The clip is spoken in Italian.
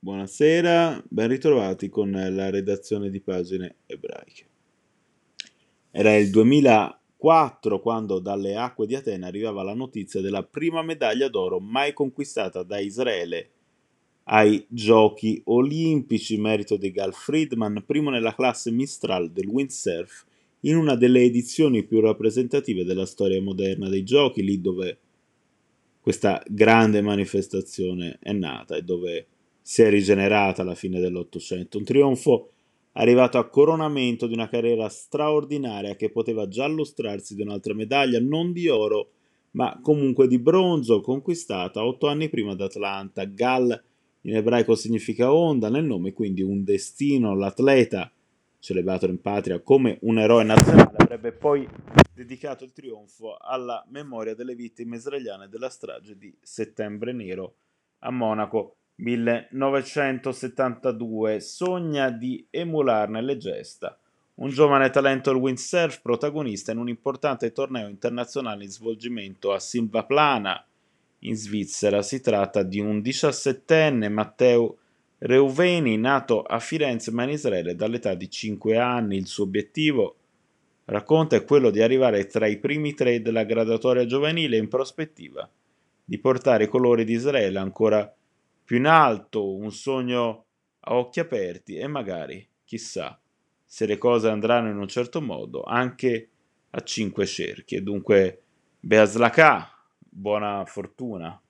Buonasera, ben ritrovati con la redazione di pagine ebraiche. Era il 2004 quando dalle acque di Atene arrivava la notizia della prima medaglia d'oro mai conquistata da Israele ai Giochi Olimpici, merito di Gal Friedman, primo nella classe Mistral del windsurf, in una delle edizioni più rappresentative della storia moderna dei Giochi, lì dove questa grande manifestazione è nata e dove si è rigenerata alla fine dell'Ottocento. Un trionfo arrivato a coronamento di una carriera straordinaria che poteva già illustrarsi di un'altra medaglia, non di oro, ma comunque di bronzo, conquistata otto anni prima ad Atlanta. Gal in ebraico significa onda nel nome, quindi un destino, l'atleta celebrato in patria come un eroe nazionale, avrebbe poi dedicato il trionfo alla memoria delle vittime israeliane della strage di Settembre Nero a Monaco 1972. Sogna di emularne le gesta. Un giovane talento al windsurf protagonista in un importante torneo internazionale in svolgimento a Silvaplana, in Svizzera. Si tratta di un diciassettenne Matteo Reuveni, nato a Firenze ma in Israele dall'età di 5 anni. Il suo obiettivo, racconta, è quello di arrivare tra i primi tre della graduatoria giovanile in prospettiva di portare i colori di Israele ancora più in alto, un sogno a occhi aperti e magari, chissà, se le cose andranno in un certo modo, anche a cinque cerchi. E dunque, Beaslaka, buona fortuna.